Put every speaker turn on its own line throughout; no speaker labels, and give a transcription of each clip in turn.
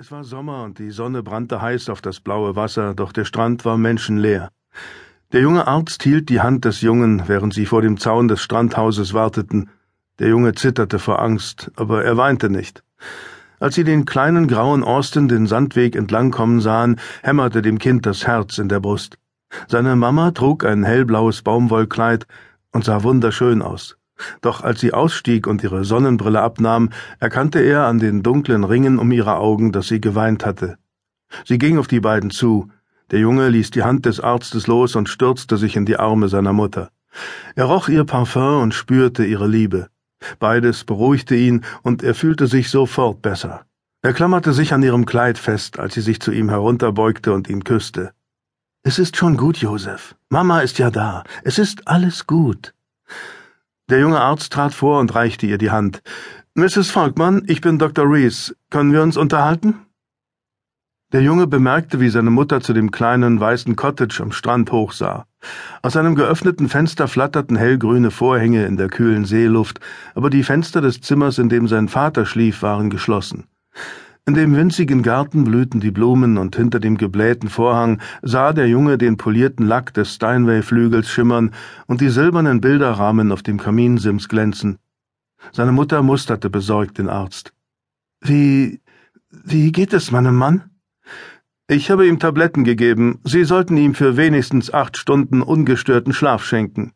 Es war Sommer und die Sonne brannte heiß auf das blaue Wasser, doch der Strand war menschenleer. Der junge Arzt hielt die Hand des Jungen, während sie vor dem Zaun des Strandhauses warteten. Der Junge zitterte vor Angst, aber er weinte nicht. Als sie den kleinen grauen Austin den Sandweg entlangkommen sahen, hämmerte dem Kind das Herz in der Brust. Seine Mama trug ein hellblaues Baumwollkleid und sah wunderschön aus. Doch als sie ausstieg und ihre Sonnenbrille abnahm, erkannte er an den dunklen Ringen um ihre Augen, dass sie geweint hatte. Sie ging auf die beiden zu. Der Junge ließ die Hand des Arztes los und stürzte sich in die Arme seiner Mutter. Er roch ihr Parfum und spürte ihre Liebe. Beides beruhigte ihn, und er fühlte sich sofort besser. Er klammerte sich an ihrem Kleid fest, als sie sich zu ihm herunterbeugte und ihn küsste. Es ist schon gut, Josef. Mama ist ja da. Es ist alles gut. Der junge Arzt trat vor und reichte ihr die Hand. Mrs. Falkmann, ich bin Dr. Rees. Können wir uns unterhalten? Der Junge bemerkte, wie seine Mutter zu dem kleinen weißen Cottage am Strand hochsah. Aus einem geöffneten Fenster flatterten hellgrüne Vorhänge in der kühlen Seeluft, aber die Fenster des Zimmers, in dem sein Vater schlief, waren geschlossen. In dem winzigen Garten blühten die Blumen, und hinter dem geblähten Vorhang sah der Junge den polierten Lack des Steinway-Flügels schimmern und die silbernen Bilderrahmen auf dem Kaminsims glänzen. Seine Mutter musterte besorgt den Arzt. Wie, wie geht es meinem Mann? Ich habe ihm Tabletten gegeben. Sie sollten ihm für wenigstens acht Stunden ungestörten Schlaf schenken.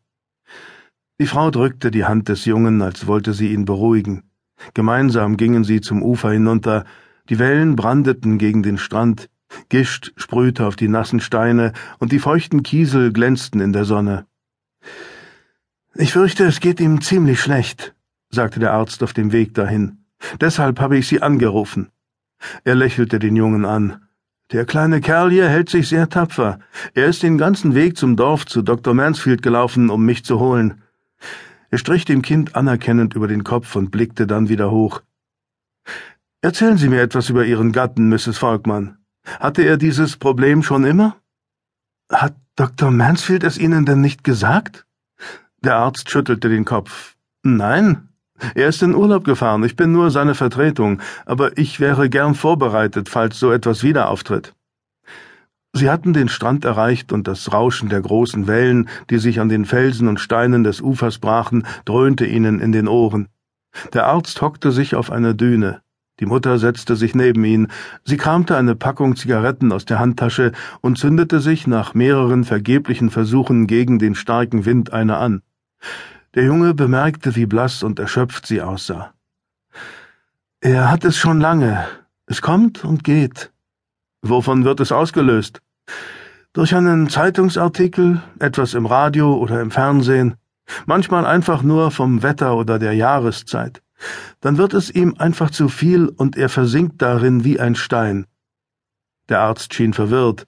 Die Frau drückte die Hand des Jungen, als wollte sie ihn beruhigen. Gemeinsam gingen sie zum Ufer hinunter, die Wellen brandeten gegen den Strand, Gischt sprühte auf die nassen Steine, und die feuchten Kiesel glänzten in der Sonne. Ich fürchte, es geht ihm ziemlich schlecht, sagte der Arzt auf dem Weg dahin. Deshalb habe ich Sie angerufen. Er lächelte den Jungen an. Der kleine Kerl hier hält sich sehr tapfer. Er ist den ganzen Weg zum Dorf zu Dr. Mansfield gelaufen, um mich zu holen. Er strich dem Kind anerkennend über den Kopf und blickte dann wieder hoch. Erzählen Sie mir etwas über Ihren Gatten, Mrs. Falkmann. Hatte er dieses Problem schon immer? Hat Dr. Mansfield es Ihnen denn nicht gesagt? Der Arzt schüttelte den Kopf. Nein, er ist in Urlaub gefahren, ich bin nur seine Vertretung, aber ich wäre gern vorbereitet, falls so etwas wieder auftritt. Sie hatten den Strand erreicht, und das Rauschen der großen Wellen, die sich an den Felsen und Steinen des Ufers brachen, dröhnte ihnen in den Ohren. Der Arzt hockte sich auf einer Düne. Die Mutter setzte sich neben ihn, sie kramte eine Packung Zigaretten aus der Handtasche und zündete sich nach mehreren vergeblichen Versuchen gegen den starken Wind eine an. Der Junge bemerkte, wie blass und erschöpft sie aussah. Er hat es schon lange. Es kommt und geht. Wovon wird es ausgelöst? Durch einen Zeitungsartikel, etwas im Radio oder im Fernsehen, manchmal einfach nur vom Wetter oder der Jahreszeit dann wird es ihm einfach zu viel und er versinkt darin wie ein Stein. Der Arzt schien verwirrt.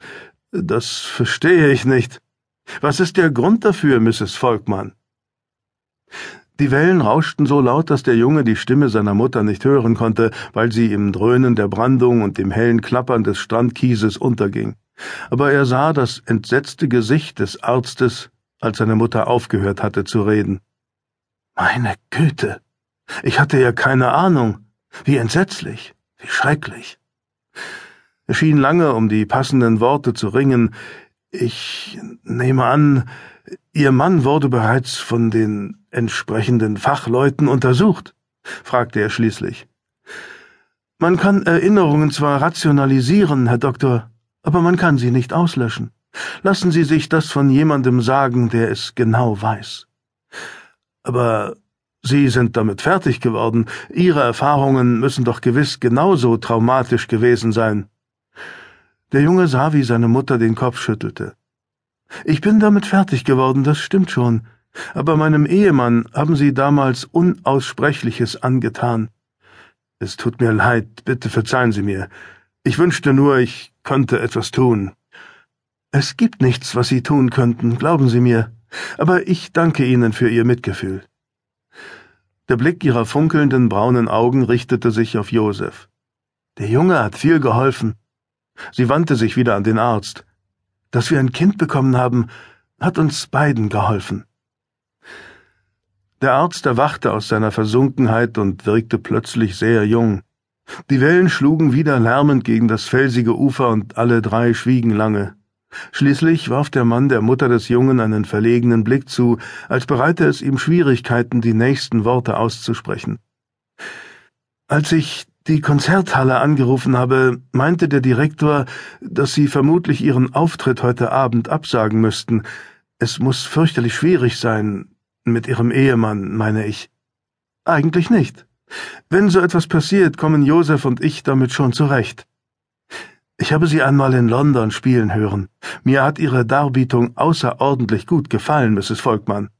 Das verstehe ich nicht. Was ist der Grund dafür, Mrs. Volkmann? Die Wellen rauschten so laut, dass der Junge die Stimme seiner Mutter nicht hören konnte, weil sie im Dröhnen der Brandung und dem hellen Klappern des Strandkieses unterging. Aber er sah das entsetzte Gesicht des Arztes, als seine Mutter aufgehört hatte zu reden. Meine Güte, ich hatte ja keine Ahnung. Wie entsetzlich, wie schrecklich. Er schien lange um die passenden Worte zu ringen. Ich nehme an, Ihr Mann wurde bereits von den entsprechenden Fachleuten untersucht, fragte er schließlich. Man kann Erinnerungen zwar rationalisieren, Herr Doktor, aber man kann sie nicht auslöschen. Lassen Sie sich das von jemandem sagen, der es genau weiß. Aber Sie sind damit fertig geworden. Ihre Erfahrungen müssen doch gewiss genauso traumatisch gewesen sein. Der Junge sah, wie seine Mutter den Kopf schüttelte. Ich bin damit fertig geworden, das stimmt schon. Aber meinem Ehemann haben Sie damals Unaussprechliches angetan. Es tut mir leid, bitte verzeihen Sie mir. Ich wünschte nur, ich könnte etwas tun. Es gibt nichts, was Sie tun könnten, glauben Sie mir. Aber ich danke Ihnen für Ihr Mitgefühl. Der Blick ihrer funkelnden braunen Augen richtete sich auf Josef. Der Junge hat viel geholfen. Sie wandte sich wieder an den Arzt. Dass wir ein Kind bekommen haben, hat uns beiden geholfen. Der Arzt erwachte aus seiner Versunkenheit und wirkte plötzlich sehr jung. Die Wellen schlugen wieder lärmend gegen das felsige Ufer und alle drei schwiegen lange. Schließlich warf der Mann der Mutter des Jungen einen verlegenen Blick zu, als bereite es ihm Schwierigkeiten, die nächsten Worte auszusprechen. Als ich die Konzerthalle angerufen habe, meinte der Direktor, dass Sie vermutlich Ihren Auftritt heute Abend absagen müssten. Es muss fürchterlich schwierig sein, mit Ihrem Ehemann, meine ich. Eigentlich nicht. Wenn so etwas passiert, kommen Josef und ich damit schon zurecht. Ich habe Sie einmal in London spielen hören. Mir hat Ihre Darbietung außerordentlich gut gefallen, Mrs. Volkmann.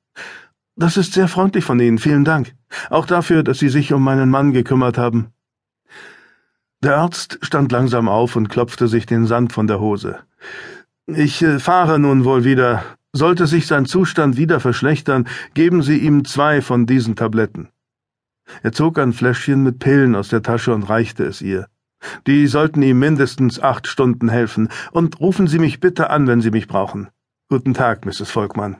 Das ist sehr freundlich von Ihnen, vielen Dank. Auch dafür, dass Sie sich um meinen Mann gekümmert haben. Der Arzt stand langsam auf und klopfte sich den Sand von der Hose. Ich äh, fahre nun wohl wieder. Sollte sich sein Zustand wieder verschlechtern, geben Sie ihm zwei von diesen Tabletten. Er zog ein Fläschchen mit Pillen aus der Tasche und reichte es ihr. Die sollten ihm mindestens acht Stunden helfen, und rufen Sie mich bitte an, wenn Sie mich brauchen. Guten Tag, Mrs. Volkmann.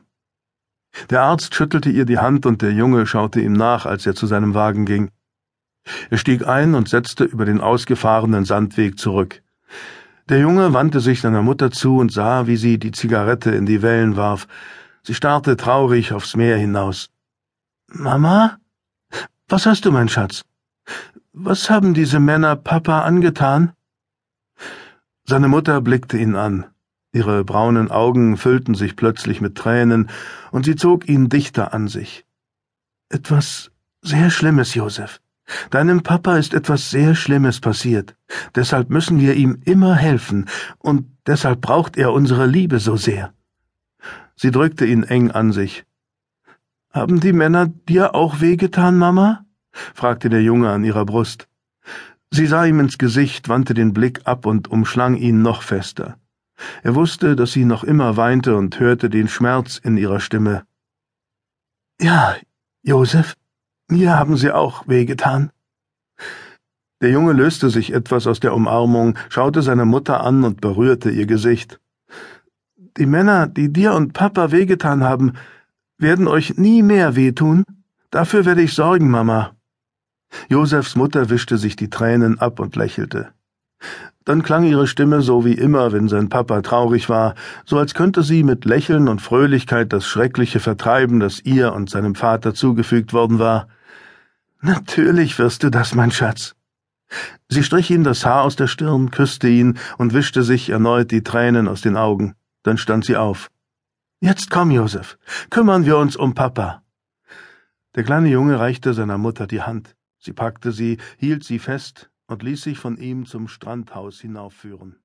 Der Arzt schüttelte ihr die Hand, und der Junge schaute ihm nach, als er zu seinem Wagen ging. Er stieg ein und setzte über den ausgefahrenen Sandweg zurück. Der Junge wandte sich seiner Mutter zu und sah, wie sie die Zigarette in die Wellen warf. Sie starrte traurig aufs Meer hinaus. Mama? Was hast du, mein Schatz? Was haben diese Männer Papa angetan? Seine Mutter blickte ihn an. Ihre braunen Augen füllten sich plötzlich mit Tränen, und sie zog ihn dichter an sich. Etwas sehr Schlimmes, Josef. Deinem Papa ist etwas sehr Schlimmes passiert. Deshalb müssen wir ihm immer helfen, und deshalb braucht er unsere Liebe so sehr. Sie drückte ihn eng an sich. Haben die Männer dir auch wehgetan, Mama? Fragte der Junge an ihrer Brust. Sie sah ihm ins Gesicht, wandte den Blick ab und umschlang ihn noch fester. Er wusste, dass sie noch immer weinte und hörte den Schmerz in ihrer Stimme. Ja, Josef, mir haben sie auch wehgetan. Der Junge löste sich etwas aus der Umarmung, schaute seine Mutter an und berührte ihr Gesicht. Die Männer, die dir und Papa wehgetan haben, werden euch nie mehr wehtun. Dafür werde ich sorgen, Mama. Josefs Mutter wischte sich die Tränen ab und lächelte. Dann klang ihre Stimme so wie immer, wenn sein Papa traurig war, so als könnte sie mit Lächeln und Fröhlichkeit das schreckliche vertreiben, das ihr und seinem Vater zugefügt worden war. Natürlich wirst du das, mein Schatz. Sie strich ihm das Haar aus der Stirn, küsste ihn und wischte sich erneut die Tränen aus den Augen. Dann stand sie auf. Jetzt komm, Josef, kümmern wir uns um Papa. Der kleine Junge reichte seiner Mutter die Hand. Sie packte sie, hielt sie fest und ließ sich von ihm zum Strandhaus hinaufführen.